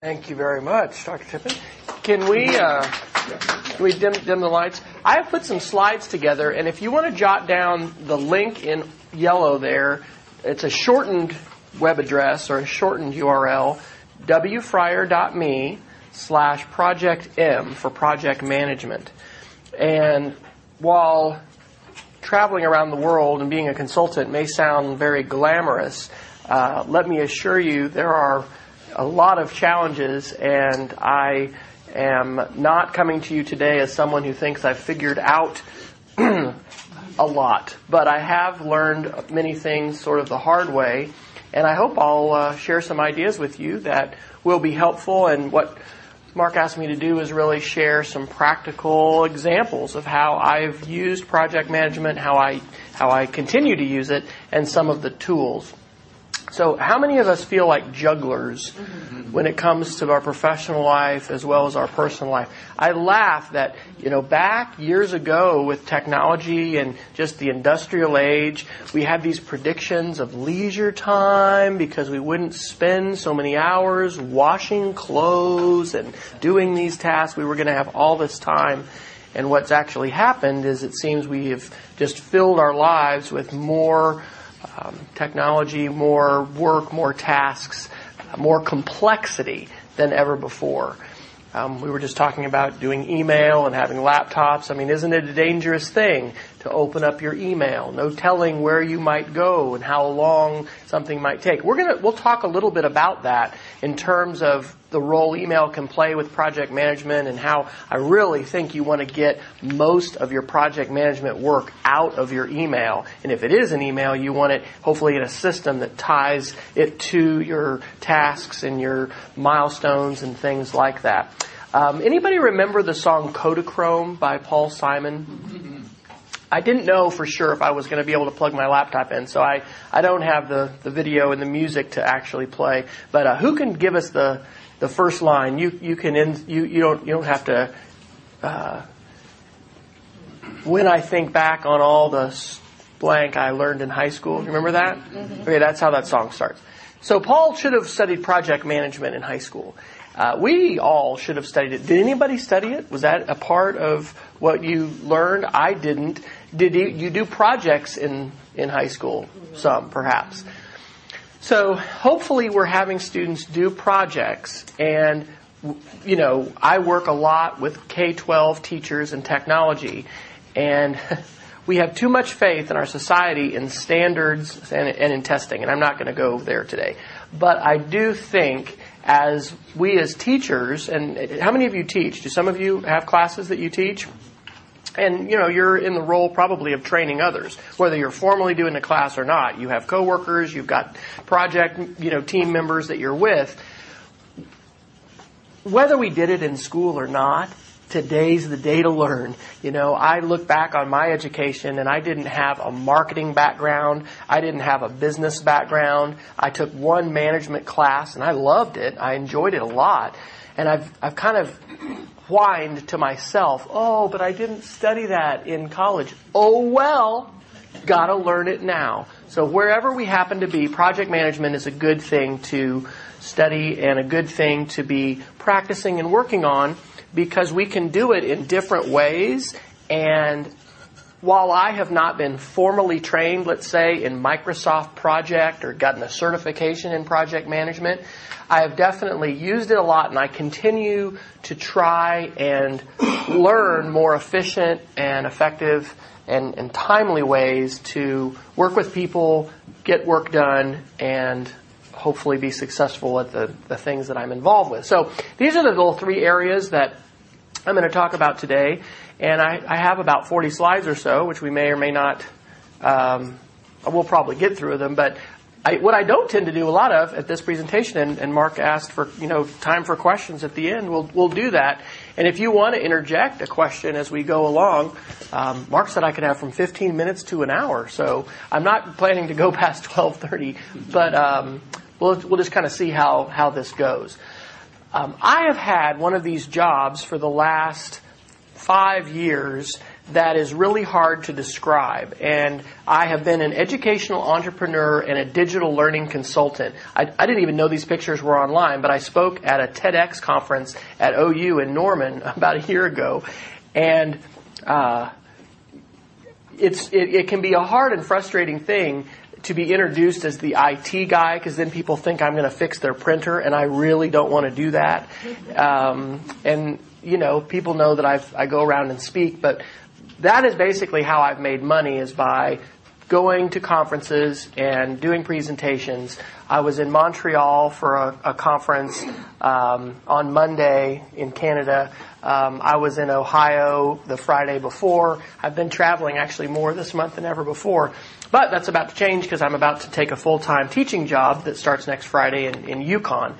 Thank you very much, Dr. Tippin. Can we uh, can we dim, dim the lights? I have put some slides together, and if you want to jot down the link in yellow there, it's a shortened web address or a shortened URL, wfryer.me slash project M for project management. And while traveling around the world and being a consultant may sound very glamorous, uh, let me assure you there are a lot of challenges, and I am not coming to you today as someone who thinks I've figured out a lot, but I have learned many things sort of the hard way, and I hope I'll uh, share some ideas with you that will be helpful. And what Mark asked me to do is really share some practical examples of how I've used project management, how I how I continue to use it, and some of the tools. So, how many of us feel like jugglers mm-hmm. when it comes to our professional life as well as our personal life? I laugh that, you know, back years ago with technology and just the industrial age, we had these predictions of leisure time because we wouldn't spend so many hours washing clothes and doing these tasks. We were going to have all this time. And what's actually happened is it seems we have just filled our lives with more um, technology, more work, more tasks, more complexity than ever before. Um, we were just talking about doing email and having laptops. I mean, isn't it a dangerous thing to open up your email? No telling where you might go and how long something might take. We're gonna we'll talk a little bit about that in terms of the role email can play with project management and how I really think you want to get most of your project management work out of your email. And if it is an email, you want it hopefully in a system that ties it to your tasks and your milestones and things like that. Um, anybody remember the song Kodachrome by Paul Simon? I didn't know for sure if I was going to be able to plug my laptop in, so I, I don't have the, the video and the music to actually play. But uh, who can give us the the first line? You you can in, you you don't you don't have to. Uh, when I think back on all the blank I learned in high school, remember that? Mm-hmm. Okay, that's how that song starts. So Paul should have studied project management in high school. Uh, we all should have studied it. Did anybody study it? Was that a part of what you learned? I didn't. Did you, you do projects in, in high school? Some, perhaps. So hopefully we're having students do projects and you know, I work a lot with K-12 teachers and technology and we have too much faith in our society in standards and, and in testing and I'm not going to go there today. But I do think as we as teachers and how many of you teach? Do some of you have classes that you teach? And, you know, you're in the role probably of training others, whether you're formally doing a class or not. You have coworkers, you've got project, you know, team members that you're with. Whether we did it in school or not, today's the day to learn. You know, I look back on my education and I didn't have a marketing background. I didn't have a business background. I took one management class and I loved it. I enjoyed it a lot. And I've, I've kind of whined to myself, oh, but I didn't study that in college. Oh well, gotta learn it now. So wherever we happen to be, project management is a good thing to study and a good thing to be practicing and working on because we can do it in different ways and while I have not been formally trained, let's say, in Microsoft Project or gotten a certification in project management, I have definitely used it a lot and I continue to try and learn more efficient and effective and, and timely ways to work with people, get work done, and hopefully be successful at the, the things that I'm involved with. So these are the little three areas that I'm going to talk about today. And I, I have about 40 slides or so, which we may or may not, um, we'll probably get through them, but I, what I don't tend to do a lot of at this presentation, and, and, Mark asked for you know time for questions at the end. We'll we'll do that. And if you want to interject a question as we go along, um, Mark said I could have from 15 minutes to an hour. So I'm not planning to go past 12:30, but um, we'll we'll just kind of see how how this goes. Um, I have had one of these jobs for the last five years that is really hard to describe. And I have been an educational entrepreneur and a digital learning consultant. I, I, didn't even know these pictures were online, but I spoke at a TEDx conference at OU in Norman about a year ago. And uh, it's, it, it can be a hard and frustrating thing to be introduced as the IT guy because then people think I'm going to fix their printer, and I really don't want to do that. Um, and you know, people know that I've, I go around and speak, but that is basically how I've made money is by going to conferences and doing presentations. I was in Montreal for a, a conference um, on Monday in Canada. Um, I was in Ohio the Friday before. I've been traveling actually more this month than ever before. But that's about to change because I'm about to take a full-time teaching job that starts next Friday in, in Yukon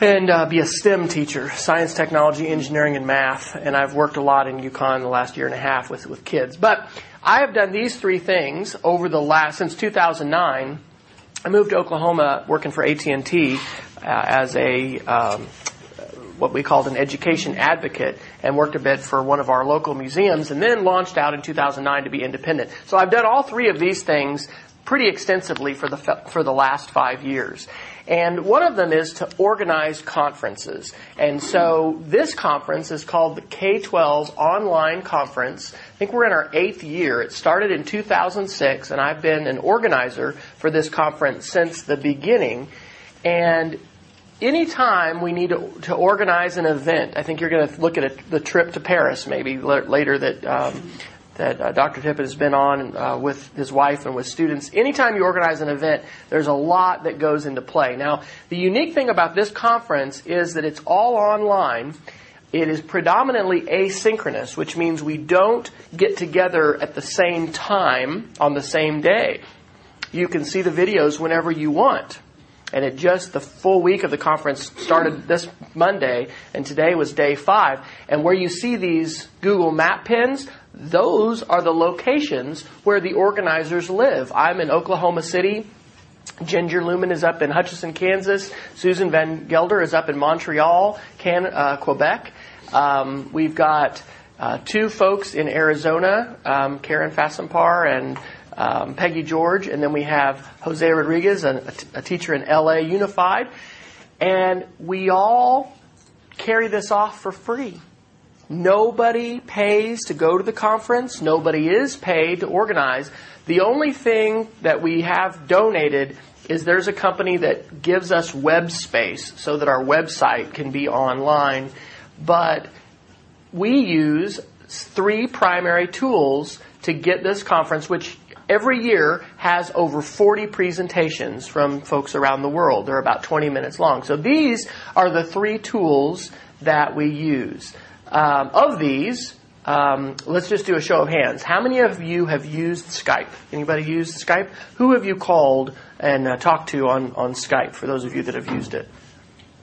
and uh, be a STEM teacher, science, technology, engineering, and math. And I've worked a lot in Yukon the last year and a half with, with kids. But I have done these three things over the last, since 2009. I moved to Oklahoma working for AT&T uh, as a, um, what we called an education advocate and worked a bit for one of our local museums and then launched out in 2009 to be independent. So I've done all three of these things pretty extensively for the, for the last five years. And one of them is to organize conferences. And so this conference is called the K-12 Online Conference. I think we're in our eighth year. It started in 2006 and I've been an organizer for this conference since the beginning. And anytime we need to, to organize an event, I think you're going to look at a, the trip to Paris maybe later that um, that uh, Dr. Tippett has been on uh, with his wife and with students. Anytime you organize an event, there's a lot that goes into play. Now, the unique thing about this conference is that it's all online. It is predominantly asynchronous, which means we don't get together at the same time on the same day. You can see the videos whenever you want. And it just, the full week of the conference started this Monday, and today was day five. And where you see these Google Map pins, those are the locations where the organizers live. I'm in Oklahoma City. Ginger Lewman is up in Hutchinson, Kansas. Susan Van Gelder is up in Montreal, Can- uh, Quebec. Um, we've got uh, two folks in Arizona, um, Karen Fasimpaur and um, Peggy George, and then we have Jose Rodriguez, a, a teacher in LA Unified. And we all carry this off for free. Nobody pays to go to the conference. Nobody is paid to organize. The only thing that we have donated is there's a company that gives us web space so that our website can be online. But we use three primary tools to get this conference, which every year has over 40 presentations from folks around the world. They're about 20 minutes long. So these are the three tools that we use. Um, of these, um, let's just do a show of hands. How many of you have used Skype? Anybody used Skype? Who have you called and uh, talked to on, on Skype, for those of you that have used it?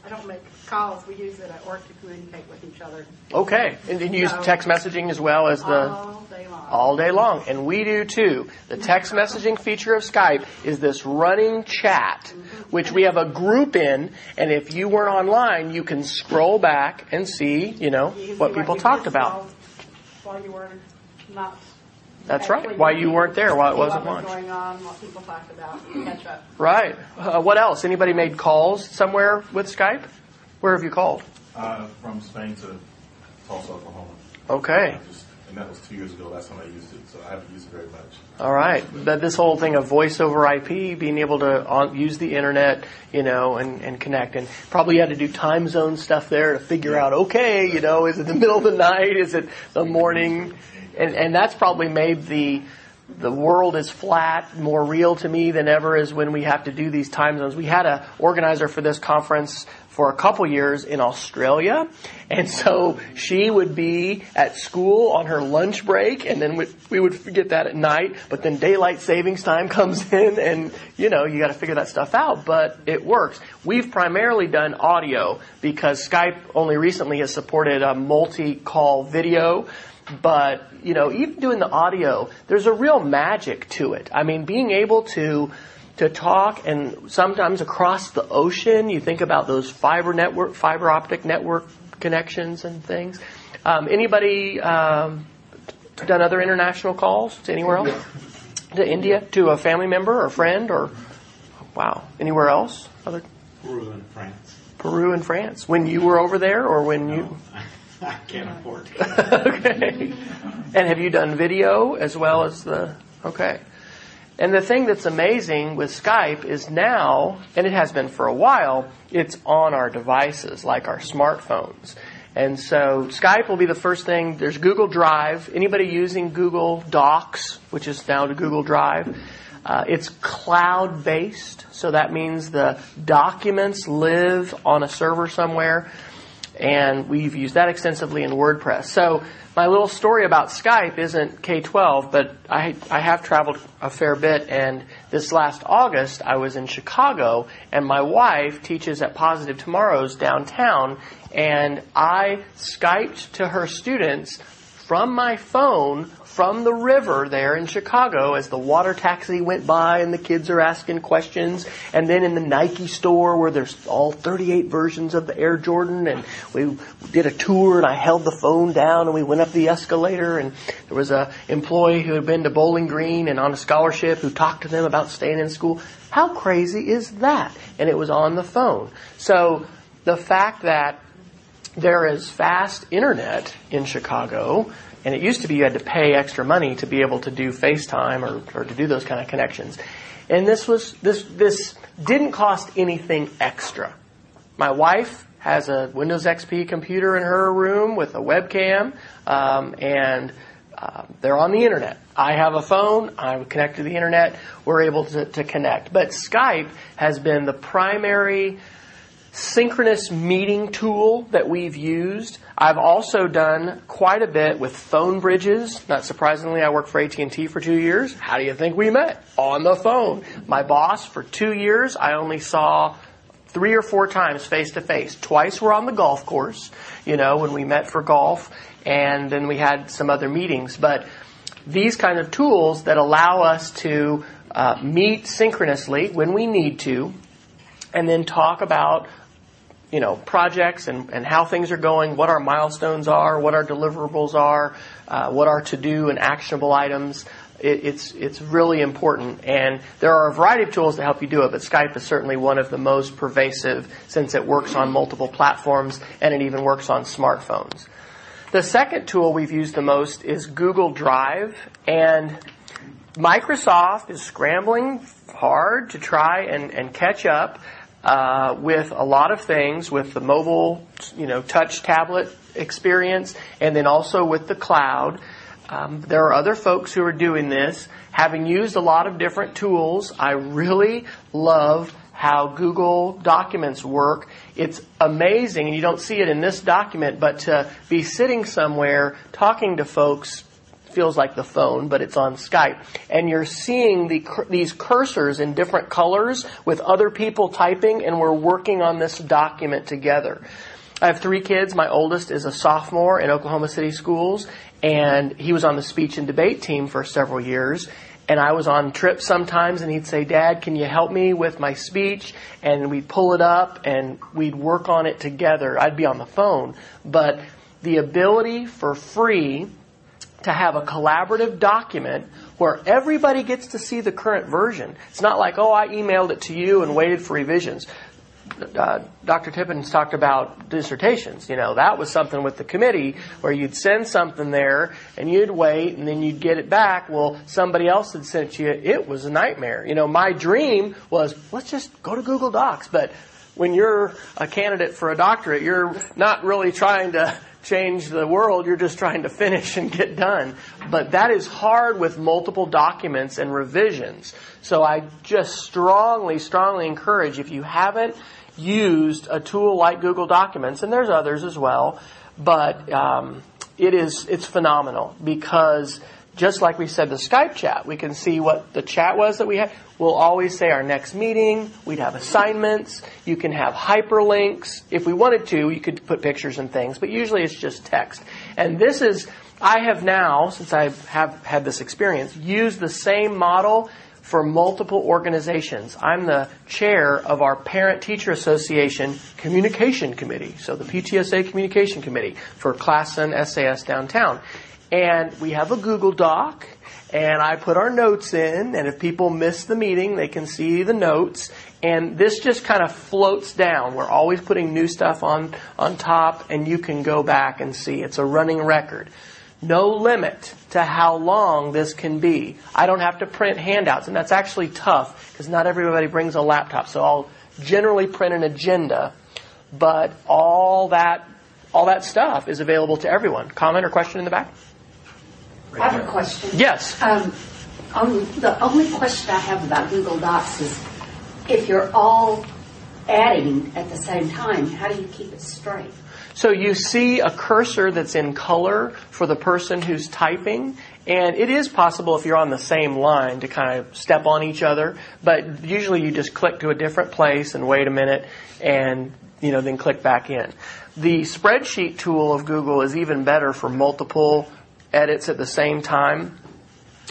I don't make calls. We use it at work to communicate with each other. Okay. And, and you use text messaging as well as the... day long. All day long. And we do too. The text messaging feature of Skype is this running chat, which we have a group in, and if you weren't online, you can scroll back and see, you know, what people talked about. While you were not. That's right. Why you weren't there, why it wasn't what was launched. going on, what people talked about, catch up. Right. Uh, what else? Anybody made calls somewhere with Skype? Where have you called? Uh, from Spain to Tulsa, Oklahoma. Okay. I just, and that was two years ago. Last time I used it, so I haven't used it very much. All right. But this whole thing of voice over IP, being able to on, use the internet, you know, and, and connect, and probably had to do time zone stuff there to figure out, okay, you know, is it the middle of the night? Is it the morning? And, and that's probably made the, the world is flat more real to me than ever is when we have to do these time zones. We had a organizer for this conference for a couple years in Australia. And so she would be at school on her lunch break and then we, would forget that at night, but then daylight savings time comes in and, you know, you gotta figure that stuff out, but it works. We've primarily done audio because Skype only recently has supported a multi-call video. But, you know, even doing the audio, there's a real magic to it. I mean, being able to to talk and sometimes across the ocean. You think about those fiber network, fiber optic network connections and things. Um, anybody um, done other international calls to anywhere else? To India? To a family member or friend or wow, anywhere else? Other Peru and France. Peru and France. When you were over there or when you I can't afford to. okay. And have you done video as well as the okay? And the thing that's amazing with Skype is now, and it has been for a while, it's on our devices, like our smartphones. And so Skype will be the first thing. There's Google Drive. Anybody using Google Docs, which is now to Google Drive, uh, it's cloud based. So that means the documents live on a server somewhere. And we've used that extensively in WordPress. So my little story about Skype isn't K-12, but I, I have traveled a fair bit and this last August I was in Chicago and my wife teaches at Positive Tomorrows downtown and I Skyped to her students from my phone from the river there in Chicago as the water taxi went by and the kids are asking questions. And then in the Nike store where there's all 38 versions of the Air Jordan and we did a tour and I held the phone down and we went up the escalator and there was a employee who had been to Bowling Green and on a scholarship who talked to them about staying in school. How crazy is that? And it was on the phone. So the fact that there is fast internet in Chicago and it used to be you had to pay extra money to be able to do FaceTime or, or to do those kind of connections. And this was, this, this didn't cost anything extra. My wife has a Windows XP computer in her room with a webcam, um, and uh, they're on the internet. I have a phone. I would connect to the internet. We're able to, to connect. But Skype has been the primary synchronous meeting tool that we've used. I've also done quite a bit with phone bridges. Not surprisingly, I worked for AT&T for two years. How do you think we met? On the phone. My boss for two years, I only saw three or four times face to face. Twice were on the golf course, you know, when we met for golf, and then we had some other meetings. But these kind of tools that allow us to uh, meet synchronously when we need to, and then talk about you know, projects and, and how things are going, what our milestones are, what our deliverables are, uh, what our to-do and actionable items. It, it's it's really important, and there are a variety of tools to help you do it. But Skype is certainly one of the most pervasive since it works on multiple platforms and it even works on smartphones. The second tool we've used the most is Google Drive, and Microsoft is scrambling hard to try and, and catch up uh, with a lot of things, with the mobile, you know, touch tablet experience, and then also with the cloud. Um, there are other folks who are doing this. Having used a lot of different tools, I really love how Google Documents work. It's amazing, and you don't see it in this document, but to be sitting somewhere talking to folks feels like the phone, but it's on Skype. And you're seeing the, these cursors in different colors with other people typing, and we're working on this document together. I have three kids. My oldest is a sophomore in Oklahoma City schools, and he was on the speech and debate team for several years. And I was on trips sometimes, and he'd say, Dad, can you help me with my speech? And we'd pull it up, and we'd work on it together. I'd be on the phone. But the ability for free to have a collaborative document where everybody gets to see the current version. It's not like, oh, I emailed it to you and waited for revisions. Uh, Dr. Tippins talked about dissertations. You know, that was something with the committee where you'd send something there and you'd wait and then you'd get it back. Well, somebody else had sent you. It was a nightmare. You know, my dream was let's just go to Google Docs, but when you're a candidate for a doctorate, you're not really trying to change the world, you're just trying to finish and get done. But that is hard with multiple documents and revisions. So I just strongly, strongly encourage if you haven't used a tool like Google Documents, and there's others as well, but um, it is it's phenomenal because just like we said the Skype chat, we can see what the chat was that we had. We'll always say our next meeting. We'd have assignments. You can have hyperlinks. If we wanted to, you could put pictures and things, but usually it's just text. And this is, I have now, since I have had this experience, used the same model for multiple organizations. I'm the chair of our Parent Teacher Association Communication Committee, so the PTSA Communication Committee for Classen SAS downtown. And we have a Google Doc, and I put our notes in, and if people miss the meeting, they can see the notes. And this just kind of floats down. We're always putting new stuff on, on top, and you can go back and see. It's a running record. No limit to how long this can be. I don't have to print handouts, and that's actually tough because not everybody brings a laptop. So I'll generally print an agenda, but all that all that stuff is available to everyone. Comment or question in the back? I have a question. Yes. Um, um, the only question I have about Google Docs is if you're all adding at the same time, how do you keep it straight? So you see a cursor that's in color for the person who's typing, and it is possible if you're on the same line to kind of step on each other, but usually you just click to a different place and wait a minute and you know then click back in. The spreadsheet tool of Google is even better for multiple edits at the same time.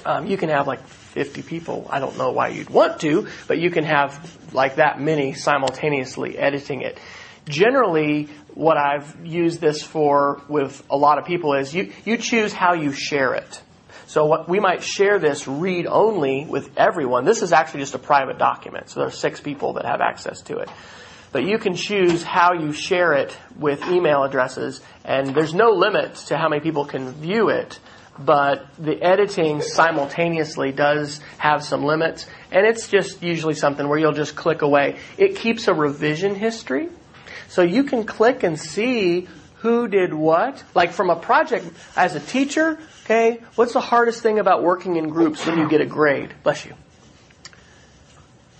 Um, you can have like 50 people. I don't know why you'd want to, but you can have like that many simultaneously editing it. Generally, what I've used this for with a lot of people is you, you choose how you share it. So what, we might share this read only with everyone. This is actually just a private document, so there are six people that have access to it. But you can choose how you share it with email addresses, and there's no limit to how many people can view it. But the editing simultaneously does have some limits, and it's just usually something where you'll just click away. It keeps a revision history, so you can click and see who did what. Like from a project, as a teacher, okay, what's the hardest thing about working in groups when you get a grade? Bless you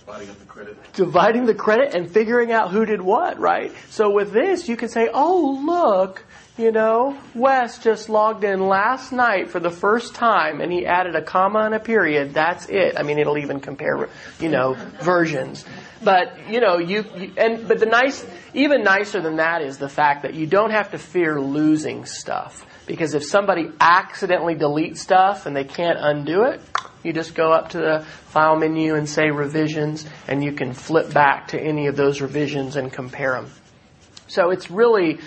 dividing the credit. Dividing the credit and figuring out who did what, right? So with this, you can say, oh, look, you know, Wes just logged in last night for the first time and he added a comma and a period. That's it. I mean, it'll even compare, you know, versions. But, you know, you, you, and, but the nice, even nicer than that is the fact that you don't have to fear losing stuff. Because if somebody accidentally deletes stuff and they can't undo it, you just go up to the file menu and say revisions, and you can flip back to any of those revisions and compare them. So it's really,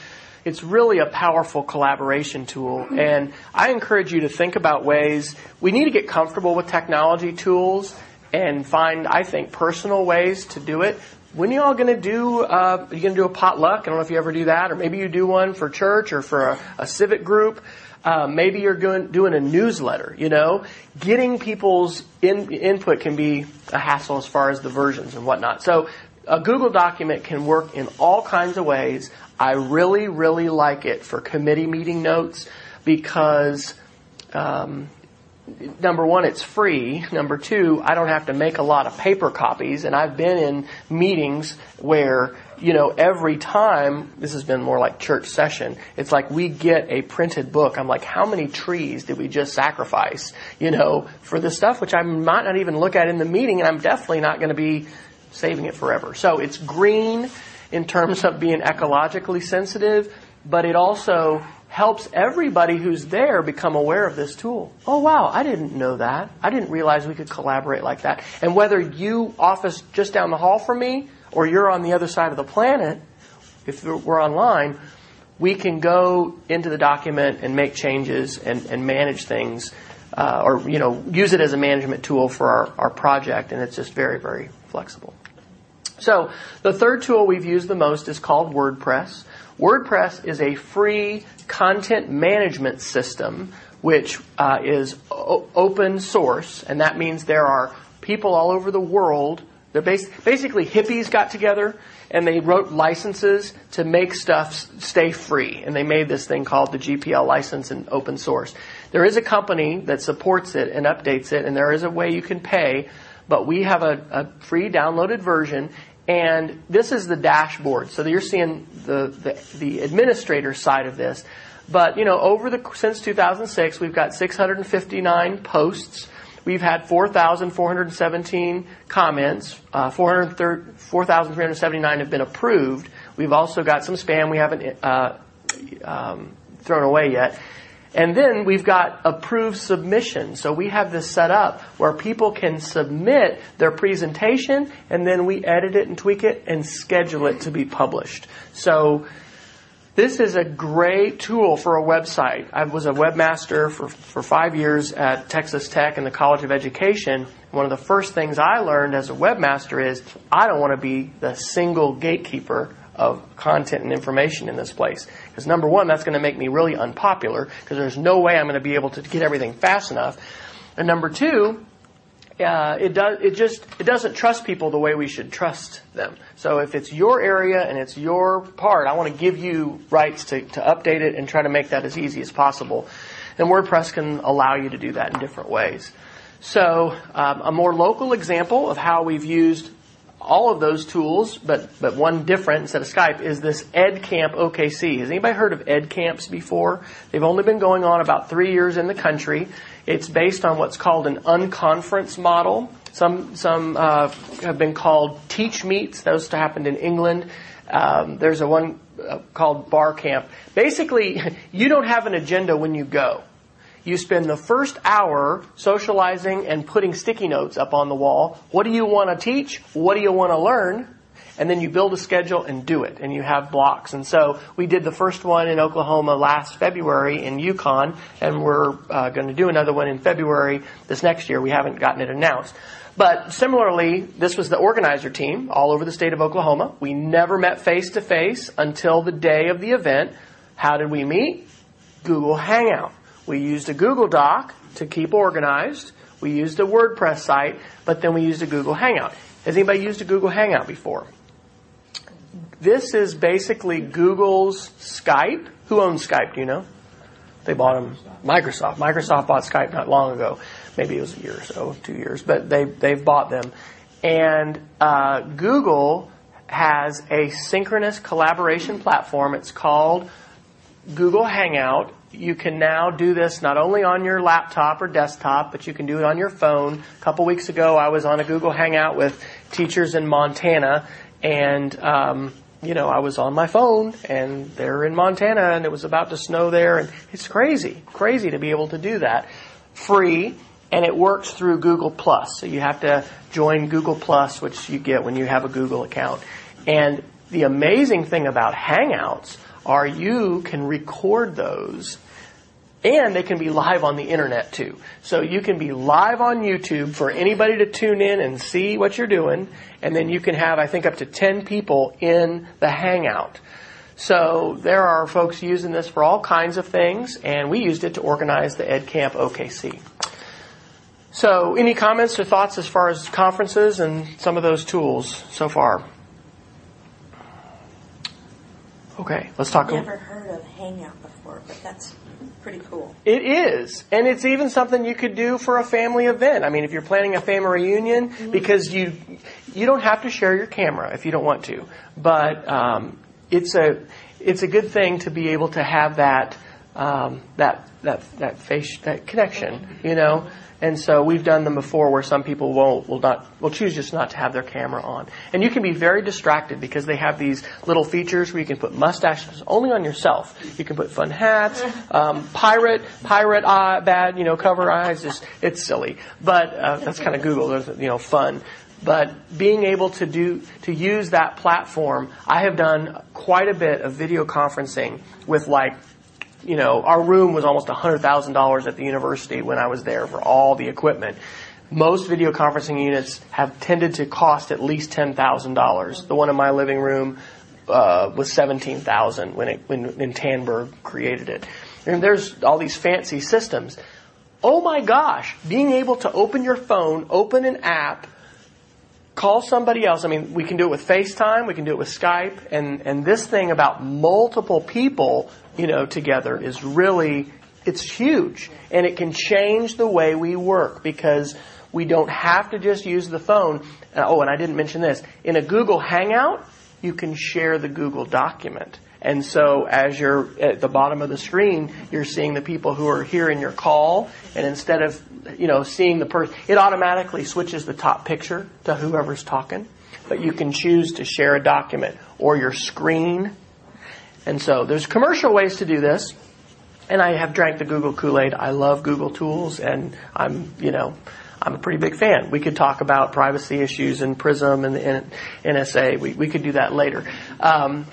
it's really a powerful collaboration tool. And I encourage you to think about ways, we need to get comfortable with technology tools and find, I think, personal ways to do it. When are you all going to do? Uh, are you going to do a potluck? I don't know if you ever do that, or maybe you do one for church or for a, a civic group. Uh, maybe you're doing, doing a newsletter, you know. Getting people's in, input can be a hassle as far as the versions and whatnot. So a Google document can work in all kinds of ways. I really, really like it for committee meeting notes because um, number one, it's free. Number two, I don't have to make a lot of paper copies. And I've been in meetings where, you know, every time, this has been more like church session, it's like we get a printed book. I'm like, how many trees did we just sacrifice, you know, for this stuff, which I might not even look at in the meeting, and I'm definitely not going to be saving it forever. So it's green in terms of being ecologically sensitive, but it also helps everybody who's there become aware of this tool. Oh wow, I didn't know that. I didn't realize we could collaborate like that. And whether you office just down the hall from me or you're on the other side of the planet, if we're online, we can go into the document and make changes and, and manage things, uh, or you know, use it as a management tool for our, our project, and it's just very, very flexible. So the third tool we've used the most is called WordPress. WordPress is a free content management system which uh, is o- open source, and that means there are people all over the world. They're bas- basically hippies got together and they wrote licenses to make stuff stay free, and they made this thing called the GPL license and open source. There is a company that supports it and updates it, and there is a way you can pay, but we have a, a free downloaded version, and this is the dashboard. So you're seeing the, the, the administrator side of this. But, you know, over the, since 2006, we've got 659 posts. We've had 4,417 comments. Uh, 4,379 have been approved. We've also got some spam we haven't uh, um, thrown away yet. And then we've got approved submissions. So we have this set up where people can submit their presentation and then we edit it and tweak it and schedule it to be published. So This is a great tool for a website. I was a webmaster for, for five years at Texas Tech and the College of Education. One of the first things I learned as a webmaster is I don't want to be the single gatekeeper of content and information in this place. Because number one, that's going to make me really unpopular because there's no way I'm going to be able to get everything fast enough. And number two, uh, it does it just it doesn't trust people the way we should trust them. So if it's your area and it's your part, I want to give you rights to, to update it and try to make that as easy as possible. And WordPress can allow you to do that in different ways. So um, a more local example of how we've used all of those tools, but but one different instead of Skype is this EdCamp OKC. Has anybody heard of EdCamps before? They've only been going on about three years in the country. It's based on what's called an unconference model. Some some uh, have been called teach meets. Those happened in England. Um, there's a one uh, called Bar Camp. Basically, you don't have an agenda when you go. You spend the first hour socializing and putting sticky notes up on the wall. What do you want to teach? What do you want to learn? And then you build a schedule and do it, and you have blocks. And so we did the first one in Oklahoma last February in Yukon, and we're uh, going to do another one in February this next year. We haven't gotten it announced. But similarly, this was the organizer team all over the state of Oklahoma. We never met face to face until the day of the event. How did we meet? Google Hangout. We used a Google Doc to keep organized. We used a WordPress site, but then we used a Google Hangout. Has anybody used a Google Hangout before? This is basically Google's Skype. Who owns Skype? Do you know? They bought them. Microsoft. Microsoft bought Skype not long ago. Maybe it was a year or so, two years, but they they've bought them. And uh, Google has a synchronous collaboration platform. It's called Google Hangout. You can now do this not only on your laptop or desktop, but you can do it on your phone. A couple weeks ago, I was on a Google Hangout with teachers in Montana, and um, you know, I was on my phone and they're in Montana and it was about to snow there and it's crazy, crazy to be able to do that. Free and it works through Google Plus. So you have to join Google Plus, which you get when you have a Google account. And the amazing thing about Hangouts you can record those and they can be live on the internet too. So you can be live on YouTube for anybody to tune in and see what you're doing. And then you can have, I think, up to 10 people in the Hangout. So there are folks using this for all kinds of things, and we used it to organize the EdCamp OKC. So any comments or thoughts as far as conferences and some of those tools so far? Okay, let's talk. About Never heard of Hangout before, but that's pretty cool. It is, and it's even something you could do for a family event. I mean, if you're planning a family reunion, mm-hmm. because you you don't have to share your camera if you don't want to, but um, it's a it's a good thing to be able to have that um, that that that face that connection, you know. And so we've done them before where some people won't, will not, will choose just not to have their camera on. And you can be very distracted because they have these little features where you can put mustaches only on yourself. You can put fun hats, um, pirate, pirate eye, bad, you know, cover eyes. Just, it's silly. But, uh, that's kind of Google, you know, fun. But being able to do, to use that platform, I have done quite a bit of video conferencing with like you know, our room was almost $100,000 at the university when I was there for all the equipment. Most video conferencing units have tended to cost at least $10,000. The one in my living room uh, was 17,000 when it when, when Tandberg created it. And there's all these fancy systems. Oh my gosh, being able to open your phone, open an app, call somebody else. I mean, we can do it with FaceTime, we can do it with Skype, and, and this thing about multiple people, you know, together is really, it's huge. And it can change the way we work because we don't have to just use the phone. Uh, oh, and I didn't mention this. In a Google Hangout, you can share the Google document. And so as you're at the bottom of the screen, you're seeing the people who are hearing your call, and instead of, you know, seeing the person, it automatically switches the top picture to whoever's talking. But you can choose to share a document or your screen. And so there's commercial ways to do this. And I have drank the Google Kool-Aid. I love Google tools and I'm, you know, I'm a pretty big fan. We could talk about privacy issues and PRISM and the NSA. We, we could do that later. Um,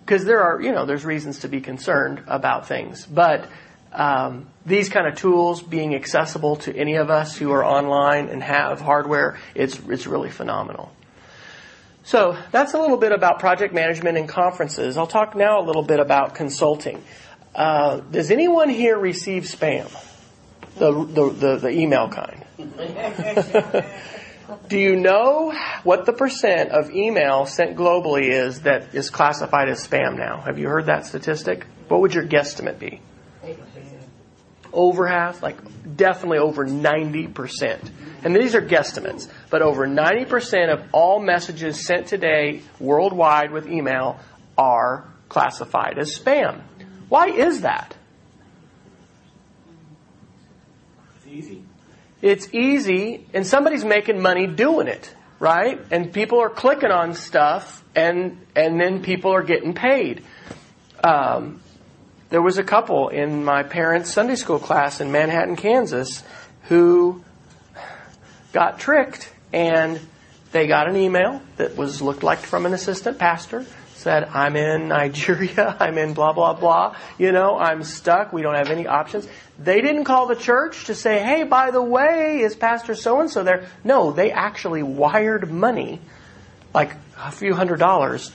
because there are, you know, there's reasons to be concerned about things. But um, these kind of tools being accessible to any of us who are online and have hardware, it's, it's really phenomenal. So that's a little bit about project management and conferences. I'll talk now a little bit about consulting. Uh, does anyone here receive spam? The, the, the, the email kind. Do you know what the percent of email sent globally is that is classified as spam now? Have you heard that statistic? What would your guesstimate be? Over half? Like definitely over 90%. And these are guesstimates, but over 90% of all messages sent today worldwide with email are classified as spam. Why is that? It's easy. It's easy, and somebody's making money doing it, right? And people are clicking on stuff, and and then people are getting paid. Um, there was a couple in my parents' Sunday school class in Manhattan, Kansas, who got tricked, and they got an email that was looked like from an assistant pastor said, I'm in Nigeria, I'm in blah, blah, blah, you know, I'm stuck, we don't have any options. They didn't call the church to say, hey, by the way, is Pastor so and so there? No, they actually wired money, like a few hundred dollars,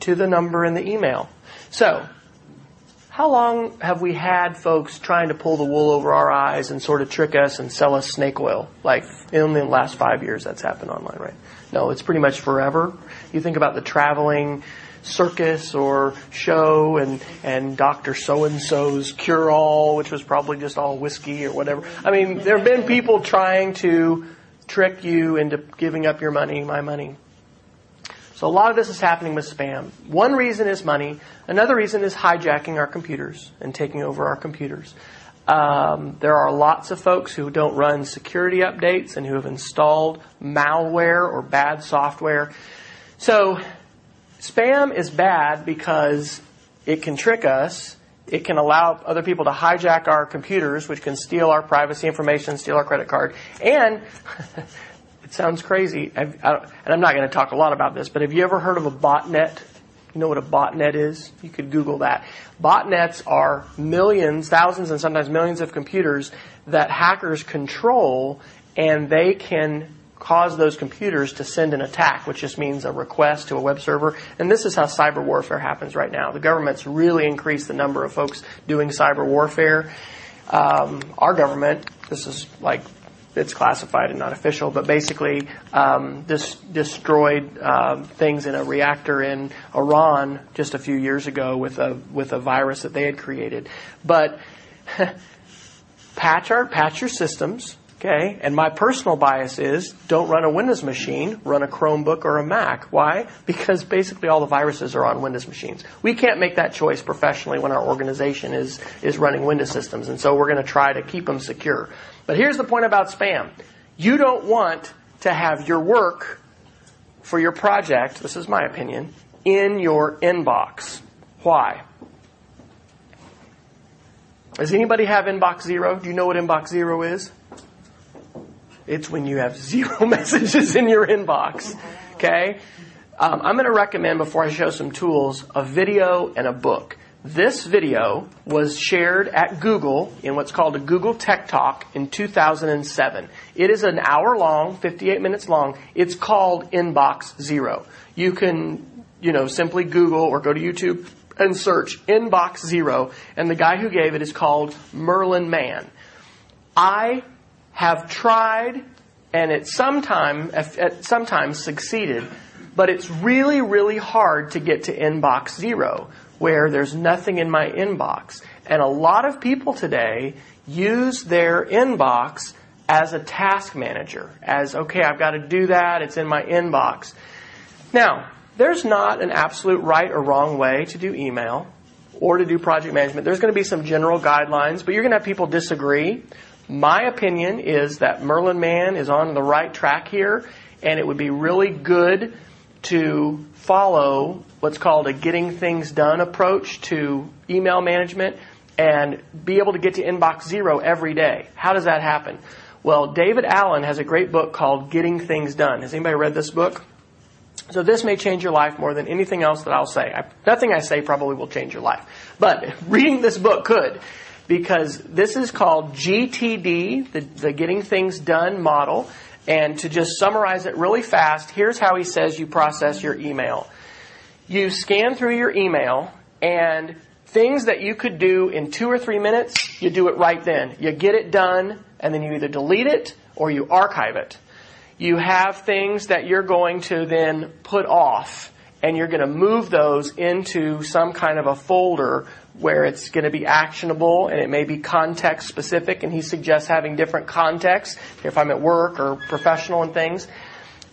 to the number in the email. So, how long have we had folks trying to pull the wool over our eyes and sort of trick us and sell us snake oil? Like, in the last five years that's happened online, right? No, it's pretty much forever. You think about the traveling circus or show and, and Dr. So-and-so's cure-all, which was probably just all whiskey or whatever. I mean, there have been people trying to trick you into giving up your money, my money. So a lot of this is happening with spam. One reason is money. Another reason is hijacking our computers and taking over our computers. Um, there are lots of folks who don't run security updates and who have installed malware or bad software. So spam is bad because it can trick us. It can allow other people to hijack our computers, which can steal our privacy information, steal our credit card. And it sounds crazy, I, and I'm not going to talk a lot about this, but have you ever heard of a botnet? You know what a botnet is? You could Google that. Botnets are millions, thousands, and sometimes millions of computers that hackers control, and they can cause those computers to send an attack, which just means a request to a web server. And this is how cyber warfare happens right now. The government's really increased the number of folks doing cyber warfare. Um, our government, this is like it's classified and not official, but basically um, destroyed uh, things in a reactor in Iran just a few years ago with a with a virus that they had created. But patch our patch your systems, okay? And my personal bias is don't run a Windows machine, run a Chromebook or a Mac. Why? Because basically all the viruses are on Windows machines. We can't make that choice professionally when our organization is is running Windows systems, and so we're going to try to keep them secure. But here's the point about spam. You don't want to have your work for your project, this is my opinion, in your inbox. Why? Does anybody have inbox zero? Do you know what inbox zero is? It's when you have zero messages in your inbox. Okay? Um, I'm going to recommend, before I show some tools, a video and a book. This video was shared at Google in what's called a Google Tech Talk in 2007. It is an hour long, 58 minutes long. It's called Inbox Zero. You can, you know, simply Google or go to YouTube and search Inbox Zero, and the guy who gave it is called Merlin Mann. I have tried, and it sometime, sometimes succeeded, but it's really, really hard to get to Inbox Zero where there's nothing in my inbox. And a lot of people today use their inbox as a task manager, as, okay, I've got to do that, it's in my inbox. Now, there's not an absolute right or wrong way to do email or to do project management. There's going to be some general guidelines, but you're going to have people disagree. My opinion is that Merlin Mann is on the right track here, and it would be really good to follow what's called a getting things done approach to email management and be able to get to inbox zero every day. How does that happen? Well, David Allen has a great book called Getting Things Done. Has anybody read this book? So this may change your life more than anything else that I'll say. I, nothing I say probably will change your life. But reading this book could, because this is called GTD, the, the Getting Things Done model. And to just summarize it really fast, here's how he says you process your email. You scan through your email and things that you could do in two or three minutes, you do it right then. You get it done and then you either delete it or you archive it. You have things that you're going to then put off and you're going to move those into some kind of a folder where it's going to be actionable and it may be context specific and he suggests having different contexts if I'm at work or professional and things.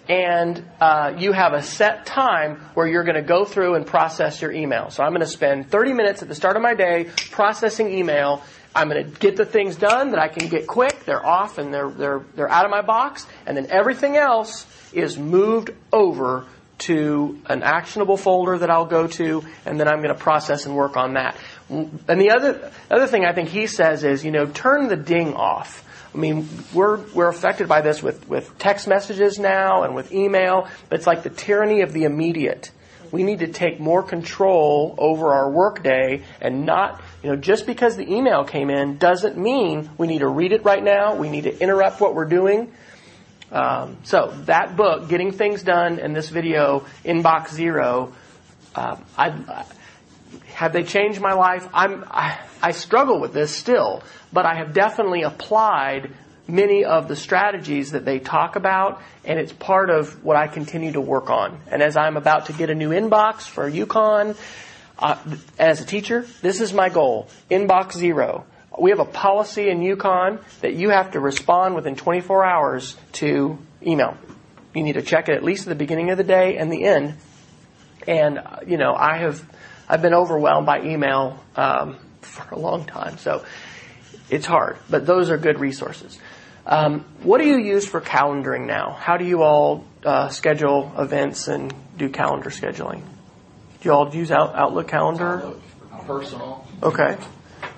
And uh, you have a set time where you're going to go through and process your email. So I'm going to spend 30 minutes at the start of my day processing email I'm going to get the things done that I can get quick. They're off and they're, they're, they're out of my box. And then everything else is moved over to an actionable folder that I'll go to, and then I'm going to process and work on that. And the other, other thing I think he says is, you know, turn the ding off. I mean, we're, we're affected by this with, with text messages now and with email, but it's like the tyranny of the immediate. We need to take more control over our workday and not you know, just because the email came in doesn't mean we need to read it right now. We need to interrupt what we're doing. Um, so that book, Getting Things Done, and this video, Inbox Zero, uh, I, have they changed my life? I'm, I, I struggle with this still, but I have definitely applied many of the strategies that they talk about, and it's part of what I continue to work on. And as I'm about to get a new inbox for Yukon, uh, as a teacher, this is my goal. Inbox zero. We have a policy in Yukon that you have to respond within 24 hours to email. You need to check it at least at the beginning of the day and the end. And you know, I have I've been overwhelmed by email um, for a long time, so it's hard. But those are good resources. Um, what do you use for calendaring now? How do you all uh, schedule events and do calendar scheduling? Do you all use Out- Outlook calendar? Outlook personal. Okay.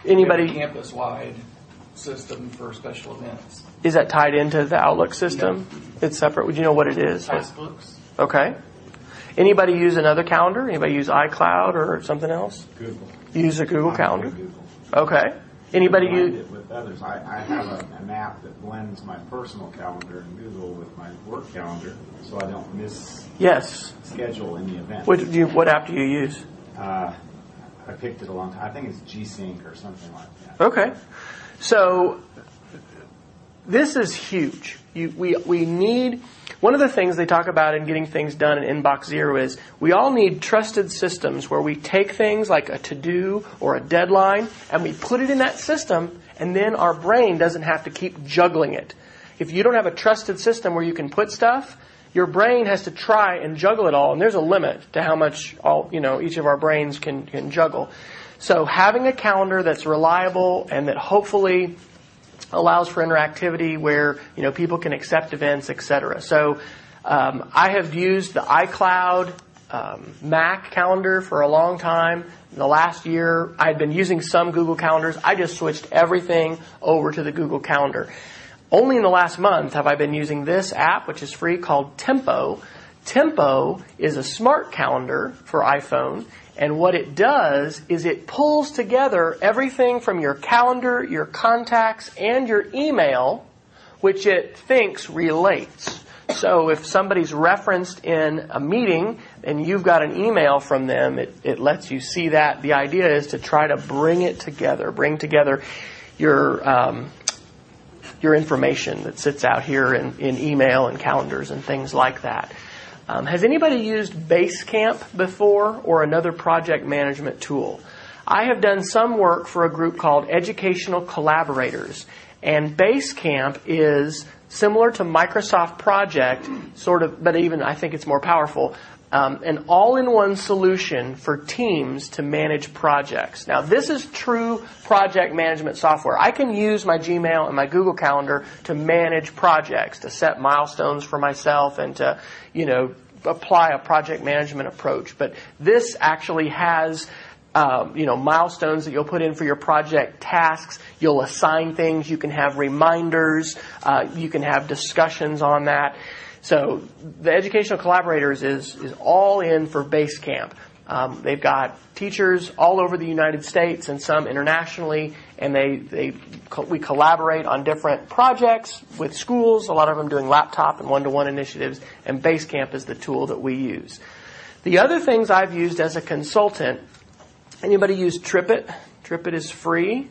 We Anybody, have a campus-wide system for special events. is that tied into the Outlook system? It's separate. Would you know what it is? Textbooks. Okay. Anybody use another calendar? Anybody use iCloud or something else? Google. Use a Google I calendar? Google. Okay. Anybody Blend use, it with others. I, I have a, an app that blends my personal calendar in Google with my work calendar, so I don't miss yes. schedule any event. What, you, what app do you use? Uh, I picked it a long time. I think it's G-Sync or something like that. Okay. So this is huge. You, we, we need, one of the things they talk about in getting things done in Inbox Zero is we all need trusted systems where we take things like a to-do or a deadline and we put it in that system and then our brain doesn't have to keep juggling it. If you don't have a trusted system where you can put stuff, your brain has to try and juggle it all, and there's a limit to how much all you know each of our brains can can juggle. So having a calendar that's reliable and that hopefully allows for interactivity where you know people can accept events, etc. So um, I have used the iCloud um, Mac calendar for a long time. In the last year, I had been using some Google calendars. I just switched everything over to the Google Calendar. Only in the last month have I been using this app, which is free, called Tempo. Tempo is a smart calendar for iPhone, and what it does is it pulls together everything from your calendar, your contacts, and your email, which it thinks relates. So if somebody's referenced in a meeting and you've got an email from them, it, it lets you see that. The idea is to try to bring it together, bring together your um, your information that sits out here in, in email and calendars and things like that. Um, has anybody used Basecamp before or another project management tool? I have done some work for a group called Educational Collaborators, and Basecamp is similar to Microsoft Project, sort of, but even I think it's more powerful. Um, an all-in-one solution for teams to manage projects. Now, this is true project management software. I can use my Gmail and my Google Calendar to manage projects, to set milestones for myself, and to, you know, apply a project management approach. But this actually has um, you know, milestones that you'll put in for your project tasks. You'll assign things. You can have reminders. Uh, you can have discussions on that. So the educational collaborators is is all in for Basecamp. Um, they've got teachers all over the United States and some internationally, and they, they we collaborate on different projects with schools. A lot of them doing laptop and one-to-one initiatives, and Basecamp is the tool that we use. The other things I've used as a consultant. Anybody use TripIt? TripIt is free.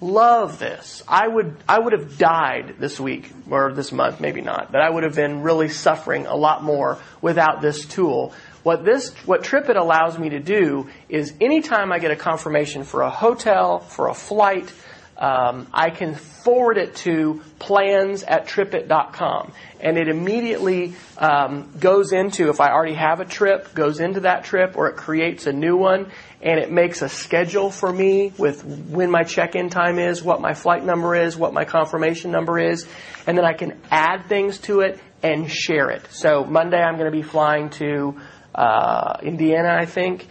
Love this. I would I would have died this week or this month, maybe not, but I would have been really suffering a lot more without this tool what this, what TripIt allows me to do is anytime I get a confirmation for a hotel, for a flight, um, I can forward it to plans at tripit.com. And it immediately um, goes into, if I already have a trip, goes into that trip or it creates a new one and it makes a schedule for me with when my check-in time is, what my flight number is, what my confirmation number is, and then I can add things to it and share it. So Monday I'm going to be flying to uh, Indiana, I think,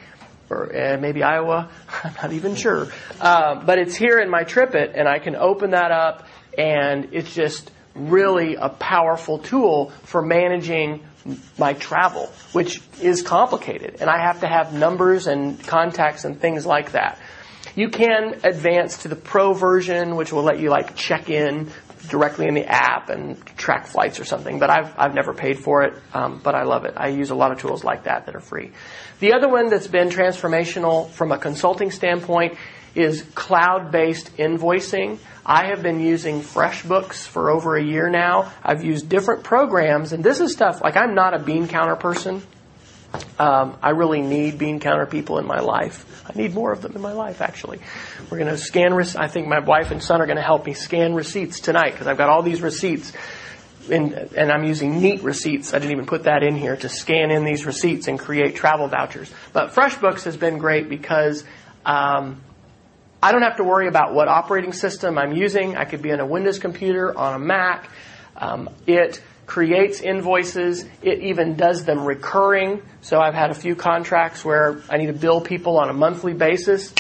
or uh, maybe Iowa. I'm not even sure. Uh, but it's here in my TripIt, and I can open that up, and it's just really a powerful tool for managing my travel, which is complicated, and I have to have numbers and contacts and things like that. You can advance to the pro version, which will let you like check in directly in the app and track flights or something. But I've I've never paid for it, um, but I love it. I use a lot of tools like that that are free. The other one that's been transformational from a consulting standpoint is cloud-based invoicing. I have been using FreshBooks for over a year now. I've used different programs, and this is stuff like I'm not a bean counter person. Um, I really need bean counter people in my life. I need more of them in my life, actually. We're going to scan, I think my wife and son are going to help me scan receipts tonight because I've got all these receipts in, and I'm using neat receipts. I didn't even put that in here to scan in these receipts and create travel vouchers. But FreshBooks has been great because um, I don't have to worry about what operating system I'm using. I could be on a Windows computer, on a Mac. Um, it creates invoices. It even does them recurring. So I've had a few contracts where I need to bill people on a monthly basis.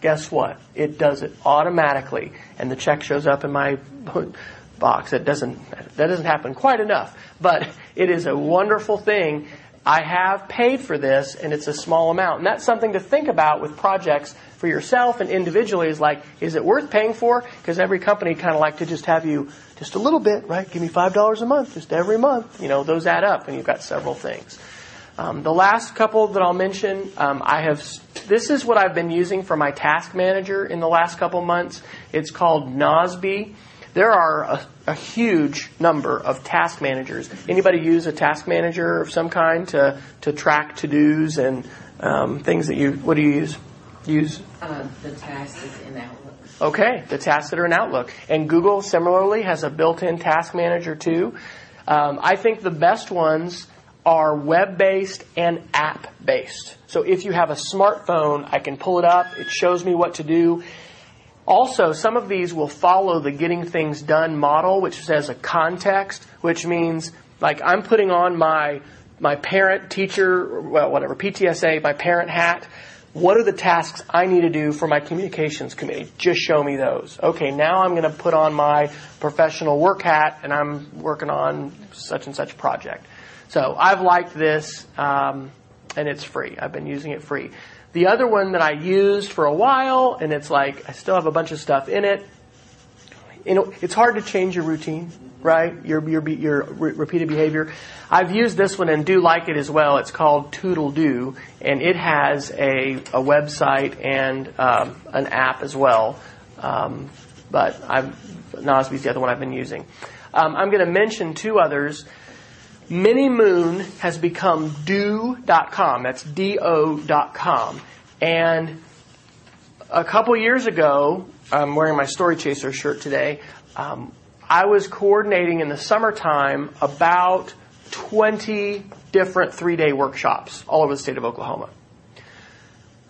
Guess what? It does it automatically, and the check shows up in my box. It doesn't that doesn't happen quite enough, but it is a wonderful thing. I have paid for this, and it's a small amount, and that's something to think about with projects for yourself and individually. Is like, is it worth paying for? Because every company kind of like to just have you just a little bit, right? Give me five dollars a month, just every month. You know, those add up, and you've got several things. Um, the last couple that I'll mention, um, I have. This is what I've been using for my task manager in the last couple months. It's called Nozbe. There are a, a, huge number of task managers. Anybody use a task manager of some kind to to track to dos and um, things that you? What do you use? Use uh, the tasks in Outlook. Okay, the tasks that are in Outlook, and Google similarly has a built-in task manager too. Um, I think the best ones are web-based and app-based. So if you have a smartphone, I can pull it up. It shows me what to do. Also, some of these will follow the getting things done model, which says a context, which means like I'm putting on my my parent teacher, well, whatever, PTSA, my parent hat. What are the tasks I need to do for my communications committee? Just show me those. Okay, now I'm going to put on my professional work hat and I'm working on such and such project. So I've liked this, um, and it's free. I've been using it free. The other one that I used for a while, and it's like I still have a bunch of stuff in it. You know, it's hard to change your routine, right? Your your your repeated behavior. I've used this one and do like it as well. It's called Toodle and it has a a website and um, an app as well. Um, but I've Nozbe's the other one I've been using. Um, I'm going to mention two others. Manymoon has become do.com. That's D-O.com. And a couple years ago, I'm wearing my Story Chaser shirt today, um, I was coordinating in the summertime about 20 different three day workshops all over the state of Oklahoma.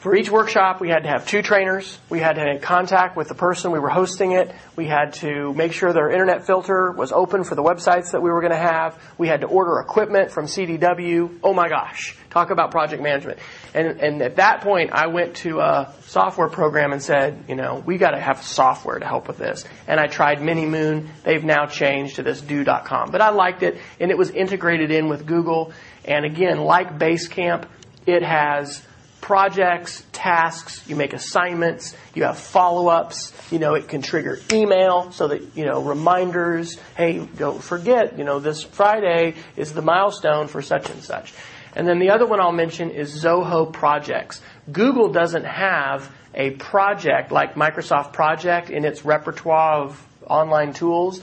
For each workshop, we had to have two trainers. We had to have contact with the person we were hosting it. We had to make sure their internet filter was open for the websites that we were going to have. We had to order equipment from CDW. Oh my gosh. Talk about project management. And, and at that point, I went to a software program and said, you know, we got to have software to help with this. And I tried Manymoon. They've now changed to this do.com. But I liked it and it was integrated in with Google. And again, like Basecamp, it has projects, tasks, you make assignments, you have follow-ups, you know, it can trigger email so that, you know, reminders, hey, don't forget, you know, this Friday is the milestone for such and such. And then the other one I'll mention is Zoho Projects. Google doesn't have a project like Microsoft Project in its repertoire of online tools.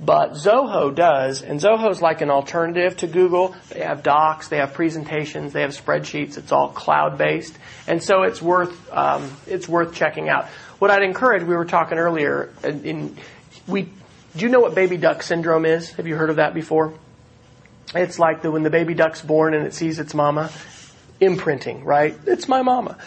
But Zoho does, and Zoho is like an alternative to Google. They have docs, they have presentations, they have spreadsheets. It's all cloud based, and so it's worth um, it's worth checking out. What I'd encourage, we were talking earlier, in, in we do you know what baby duck syndrome is? Have you heard of that before? It's like the, when the baby duck's born and it sees its mama, imprinting, right? It's my mama.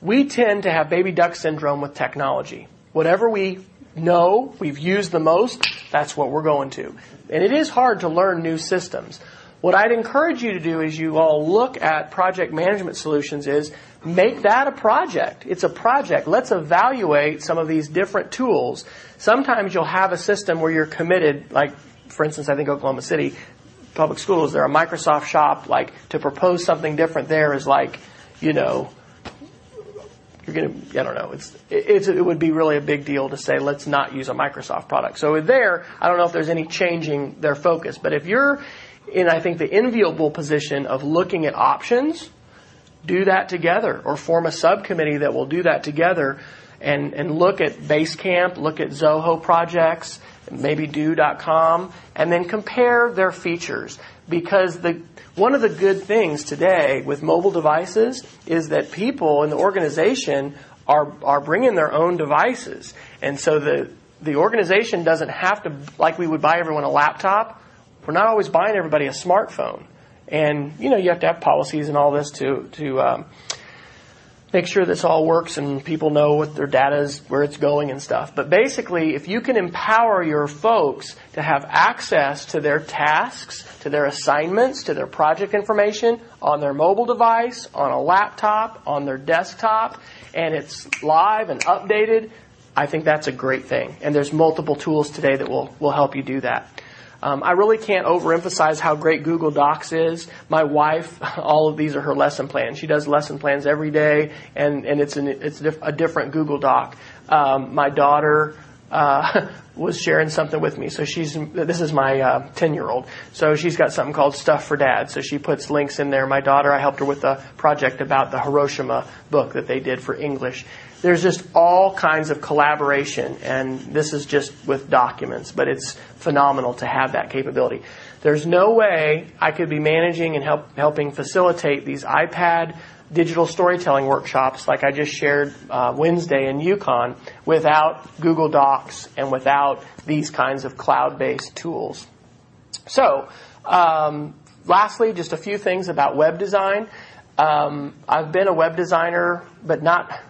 We tend to have baby duck syndrome with technology. Whatever we know we've used the most, that's what we're going to. And it is hard to learn new systems. What I'd encourage you to do as you all look at project management solutions is make that a project. It's a project. Let's evaluate some of these different tools. Sometimes you'll have a system where you're committed, like, for instance, I think Oklahoma City public schools, they're a Microsoft shop, like, to propose something different there is like, you know, you're going to, I don't know, it's, it's, it would be really a big deal to say, let's not use a Microsoft product. So there, I don't know if there's any changing their focus, but if you're in, I think, the enviable position of looking at options, do that together or form a subcommittee that will do that together and, and look at Basecamp, look at Zoho projects, maybe do.com, and then compare their features. Because the, one of the good things today with mobile devices is that people in the organization are, are bringing their own devices. And so the, the organization doesn't have to, like we would buy everyone a laptop, we're not always buying everybody a smartphone. And, you know, you have to have policies and all this to, to, um, make sure this all works and people know what their data is, where it's going and stuff. But basically, if you can empower your folks to have access to their tasks, to their assignments, to their project information on their mobile device, on a laptop, on their desktop, and it's live and updated, I think that's a great thing. And there's multiple tools today that will, will help you do that. Um, I really can't overemphasize how great Google Docs is. My wife, all of these are her lesson plans. She does lesson plans every day, and, and it's, an, it's a different Google Doc. Um, my daughter uh, was sharing something with me. So she's this is my ten uh, year old. So she's got something called Stuff for Dad. So she puts links in there. My daughter, I helped her with a project about the Hiroshima book that they did for English there's just all kinds of collaboration, and this is just with documents, but it's phenomenal to have that capability. There's no way I could be managing and help, helping facilitate these iPad digital storytelling workshops like I just shared uh, Wednesday in Yukon without Google Docs and without these kinds of cloud-based tools. So, um, lastly, just a few things about web design. Um, I've been a web designer, but not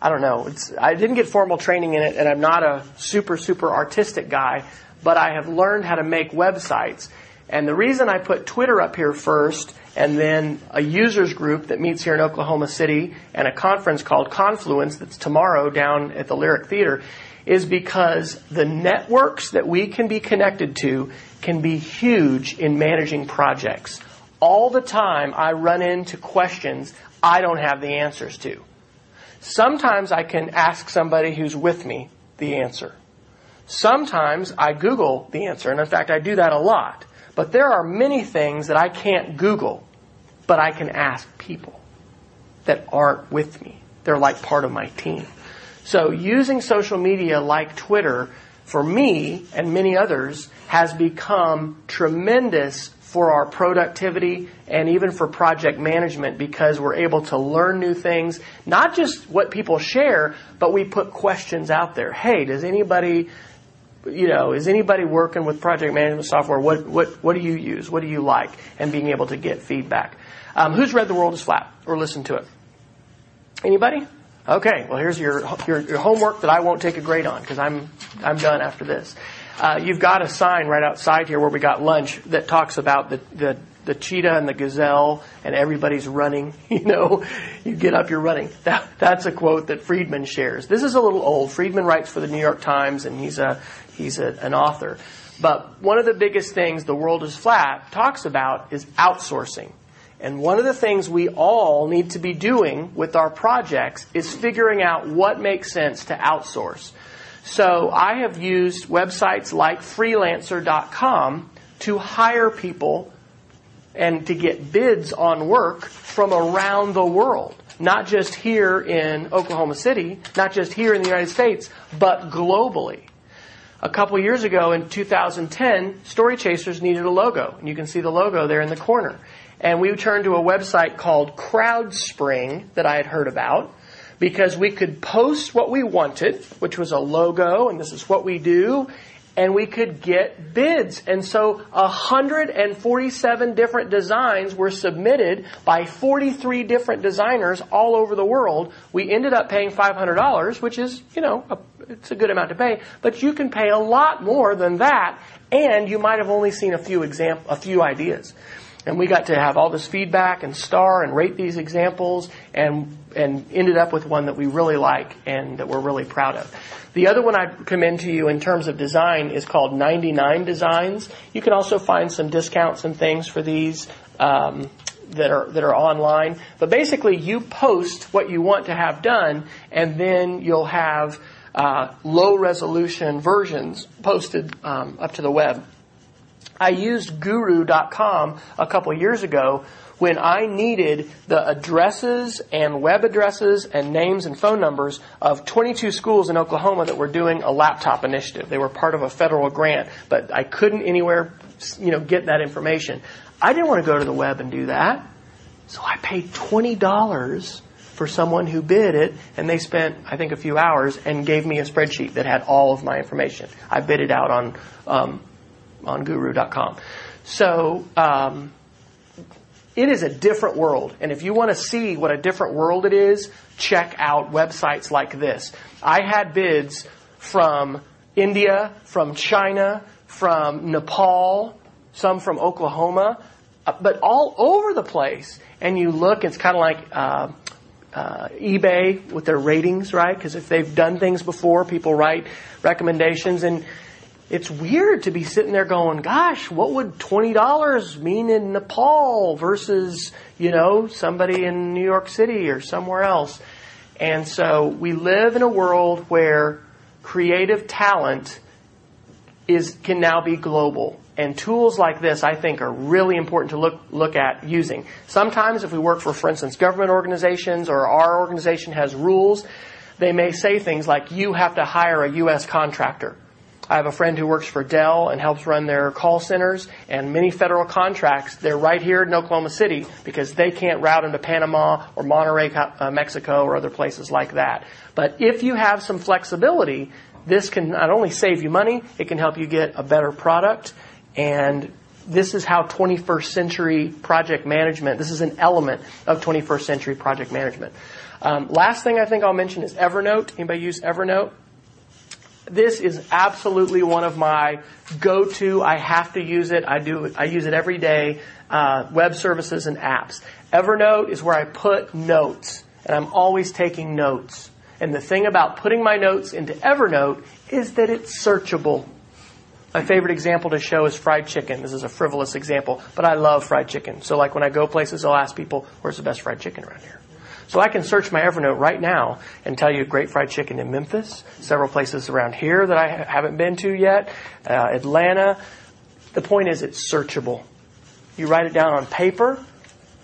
I don't know. I didn't get formal training in it, and I'm not a super, super artistic guy, but I have learned how to make websites. And the reason I put Twitter up here first, and then a users group that meets here in Oklahoma City, and a conference called Confluence that's tomorrow down at the Lyric Theater, is because the networks that we can be connected to can be huge in managing projects. All the time I run into questions I don't have the answers to. Sometimes I can ask somebody who's with me the answer. Sometimes I Google the answer, and in fact, I do that a lot. But there are many things that I can't Google, but I can ask people that aren't with me. They're like part of my team. So using social media like Twitter for me and many others has become tremendous for our productivity and even for project management because we're able to learn new things, not just what people share, but we put questions out there. Hey, does anybody, you know, is anybody working with project management software? What, what, what do you use? What do you like? And being able to get feedback. Um, who's read The World is Flat or listened to it? Anybody? Okay, well here's your, your, your homework that I won't take a grade on because I'm, I'm done after this. Uh, you've got a sign right outside here where we got lunch that talks about the, the, the cheetah and the gazelle and everybody's running. You know, you get up, you're running. That, that's a quote that Friedman shares. This is a little old. Friedman writes for the New York Times and he's a, he's a, an author. But one of the biggest things the world is flat talks about is outsourcing. And one of the things we all need to be doing with our projects is figuring out what makes sense to outsource. So I have used websites like freelancer.com to hire people and to get bids on work from around the world. Not just here in Oklahoma City, not just here in the United States, but globally. A couple years ago in 2010, Story Chasers needed a logo. And you can see the logo there in the corner. And we turned to a website called CrowdSpring that I had heard about because we could post what we wanted, which was a logo, and this is what we do, and we could get bids. And so 147 different designs were submitted by 43 different designers all over the world. We ended up paying $500, which is, you know, a, it's a good amount to pay, but you can pay a lot more than that, and you might have only seen a few exam- a few ideas. And we got to have all this feedback and star and rate these examples and, and ended up with one that we really like and that we're really proud of. The other one I commend to you in terms of design is called 99 Designs. You can also find some discounts and things for these um, that are that are online. But basically, you post what you want to have done, and then you'll have uh, low resolution versions posted um, up to the web. I used guru.com a couple years ago when I needed the addresses and web addresses and names and phone numbers of 22 schools in Oklahoma that were doing a laptop initiative. They were part of a federal grant, but I couldn't anywhere, you know, get that information. I didn't want to go to the web and do that. So I paid $20 for someone who bid it, and they spent, I think, a few hours and gave me a spreadsheet that had all of my information. I bid it out on um, on guru.com. So, um, it is a different world. And if you want to see what a different world it is, check out websites like this. I had bids from India, from China, from Nepal, some from Oklahoma, uh, but all over the place. And you look, it's kind of like uh, uh, eBay with their ratings, right? Because if they've done things before, people write recommendations. And it's weird to be sitting there going, gosh, what would $20 mean in Nepal versus, you know, somebody in New York City or somewhere else? And so we live in a world where creative talent is, can now be global. And tools like this, I think, are really important to look, look at using. Sometimes if we work for, for instance, government organizations or our organization has rules, they may say things like, you have to hire a U.S. contractor I have a friend who works for Dell and helps run their call centers and many federal contracts. They're right here in Oklahoma City because they can't route them to Panama or Monterrey, uh, Mexico or other places like that. But if you have some flexibility, this can not only save you money, it can help you get a better product and this is how 21st century project management, this is an element of 21st century project management. Um, last thing I think I'll mention is Evernote. Anybody use Evernote? This is absolutely one of my go-to. I have to use it. I do. I use it every day. Uh, web services and apps. Evernote is where I put notes, and I'm always taking notes. And the thing about putting my notes into Evernote is that it's searchable. My favorite example to show is fried chicken. This is a frivolous example, but I love fried chicken. So like when I go places, I'll ask people, where's the best fried chicken around here? So I can search my Evernote right now and tell you great fried chicken in Memphis, several places around here that I haven't been to yet, uh, Atlanta. The point is it's searchable. You write it down on paper,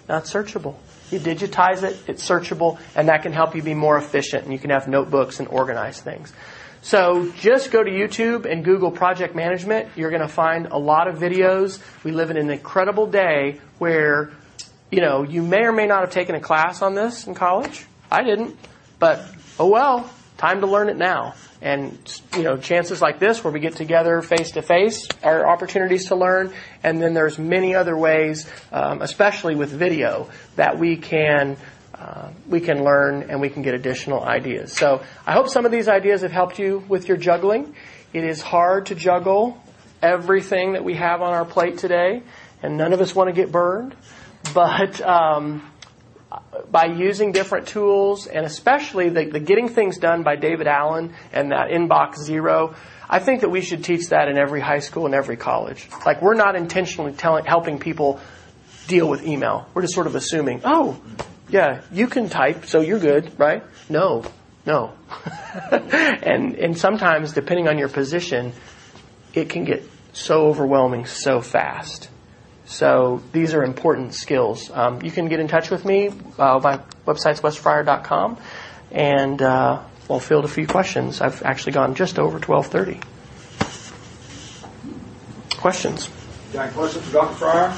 not searchable. You digitize it, it's searchable, and that can help you be more efficient and you can have notebooks and organize things. So just go to YouTube and Google project management. You're going to find a lot of videos. We live in an incredible day where you know, you may or may not have taken a class on this in college. I didn't. But, oh well, time to learn it now. And, you know, chances like this where we get together face to face are opportunities to learn. And then there's many other ways, um, especially with video, that we can uh, we can learn and we can get additional ideas. So I hope some of these ideas have helped you with your juggling. It is hard to juggle everything that we have on our plate today, and none of us want to get burned. But um, by using different tools, and especially the, the getting things done by David Allen and that inbox zero, I think that we should teach that in every high school and every college. Like we're not intentionally telling, helping people deal with email. We're just sort of assuming, oh, yeah, you can type, so you're good, right? No, no. and and sometimes, depending on your position, it can get so overwhelming so fast. So these are important skills. Um, you can get in touch with me. Uh, my website's wesfryer.com, and uh, I'll field a few questions. I've actually gone just over 12:30. Questions? Got questions for Dr. Fryer?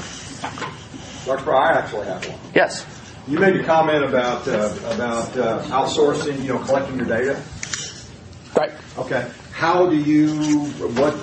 Dr. Fryer, I actually have one. Yes. You made a comment about uh, about uh, outsourcing, you know, collecting your data. Right. Okay. How do you what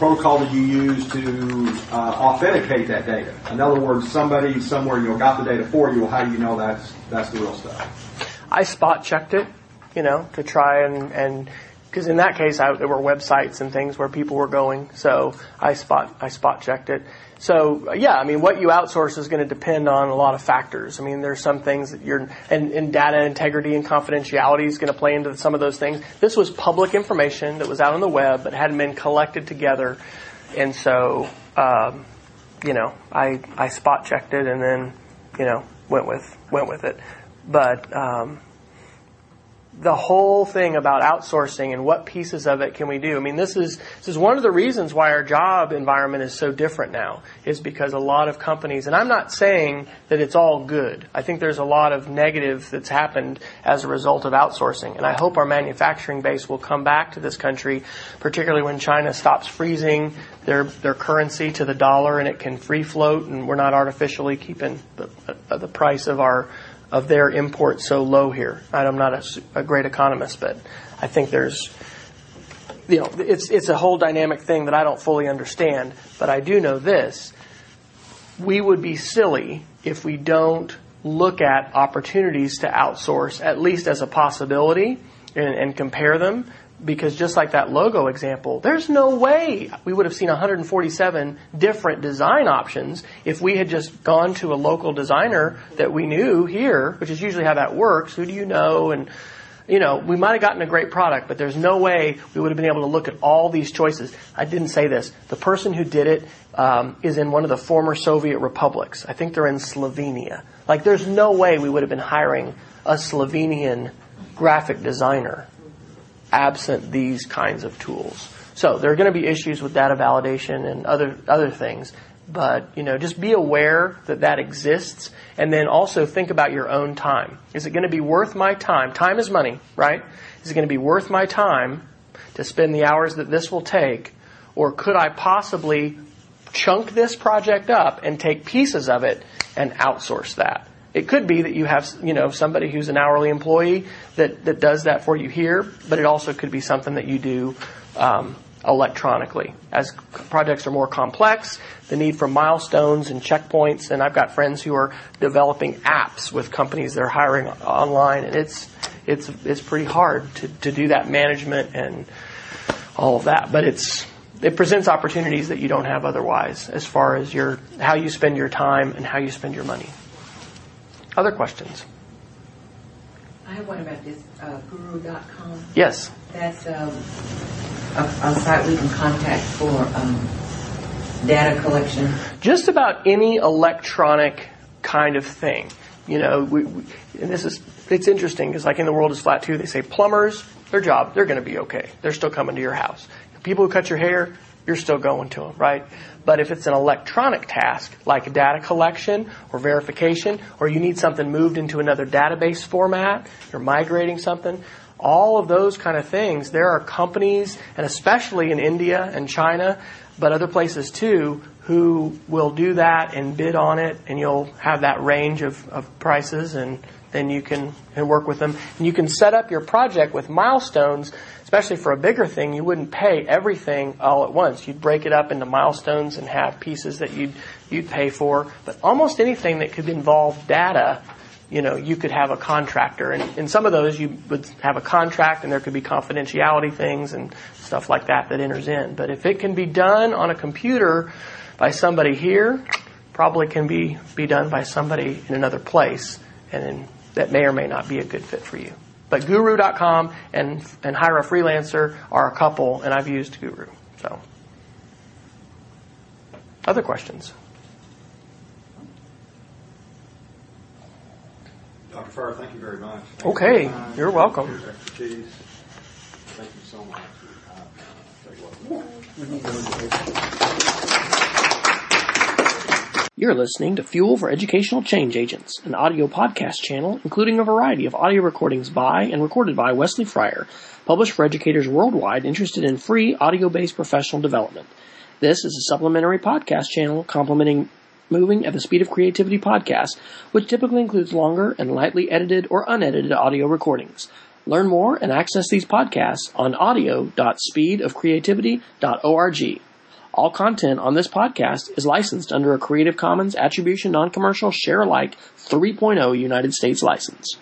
protocol do you use to uh, authenticate that data? In other words, somebody somewhere you know got the data for you. How do you know that's that's the real stuff? I spot checked it, you know, to try and and because in that case I, there were websites and things where people were going, so I spot I spot checked it. So yeah, I mean, what you outsource is going to depend on a lot of factors. I mean, there's some things that you're, and, and data integrity and confidentiality is going to play into some of those things. This was public information that was out on the web but hadn't been collected together, and so, um, you know, I I spot checked it and then, you know, went with went with it, but. Um, the whole thing about outsourcing and what pieces of it can we do. I mean, this is this is one of the reasons why our job environment is so different now. Is because a lot of companies, and I'm not saying that it's all good. I think there's a lot of negative that's happened as a result of outsourcing, and I hope our manufacturing base will come back to this country, particularly when China stops freezing their their currency to the dollar and it can free float, and we're not artificially keeping the the price of our of their imports so low here. I'm not a, a, great economist, but I think there's, you know, it's it's a whole dynamic thing that I don't fully understand. But I do know this: we would be silly if we don't look at opportunities to outsource, at least as a possibility, and, and compare them because just like that logo example, there's no way we would have seen 147 different design options if we had just gone to a local designer that we knew here, which is usually how that works. Who do you know? And, you know, we might have gotten a great product, but there's no way we would have been able to look at all these choices. I didn't say this. The person who did it um, is in one of the former Soviet republics. I think they're in Slovenia. Like, there's no way we would have been hiring a Slovenian graphic designer absent these kinds of tools. So there are going to be issues with data validation and other other things, but you know, just be aware that that exists, and then also think about your own time. Is it going to be worth my time? Time is money, right? Is it going to be worth my time to spend the hours that this will take, or could I possibly chunk this project up and take pieces of it and outsource that? It could be that you have, you know, somebody who's an hourly employee that, that does that for you here, but it also could be something that you do um, electronically. As projects are more complex, the need for milestones and checkpoints, and I've got friends who are developing apps with companies they're hiring online, and it's it's it's pretty hard to, to do that management and all of that. But it's it presents opportunities that you don't have otherwise as far as your how you spend your time and how you spend your money. Other questions? I have one about this uh, guru.com. Yes. That's um, a, a, site we can contact for um, data collection. Just about any electronic kind of thing. You know, we, we, and this is, it's interesting because like in the world is flat too, they say plumbers, their job, they're going to be okay. They're still coming to your house. People who cut your hair, you're still going to them, right? But if it's an electronic task, like data collection or verification, or you need something moved into another database format, you're migrating something, all of those kind of things, there are companies, and especially in India and China, but other places too, who will do that and bid on it, and you'll have that range of, of prices, and then you can work with them. And you can set up your project with milestones especially for a bigger thing, you wouldn't pay everything all at once. You'd break it up into milestones and have pieces that you'd, you'd pay for. But almost anything that could involve data, you know, you could have a contractor. And in some of those, you would have a contract and there could be confidentiality things and stuff like that that enters in. But if it can be done on a computer by somebody here, probably can be, be done by somebody in another place. And that may or may not be a good fit for you. But guru.com and, and hire a freelancer are a couple, and I've used Guru. So, other questions? Dr. Farr, thank you very much. Thank Okay, your you're welcome. Your expertise. Thank you so much. Uh, tell you what. You're listening to Fuel for Educational Change Agents, an audio podcast channel including a variety of audio recordings by and recorded by Wesley Fryer, published for educators worldwide interested in free audio-based professional development. This is a supplementary podcast channel complementing Moving at the Speed of Creativity podcast, which typically includes longer and lightly edited or unedited audio recordings. Learn more and access these podcasts on audio.speedofcreativity.org. All content on this podcast is licensed under a Creative Commons Attribution Non-Commercial Share Alike 3.0 United States license.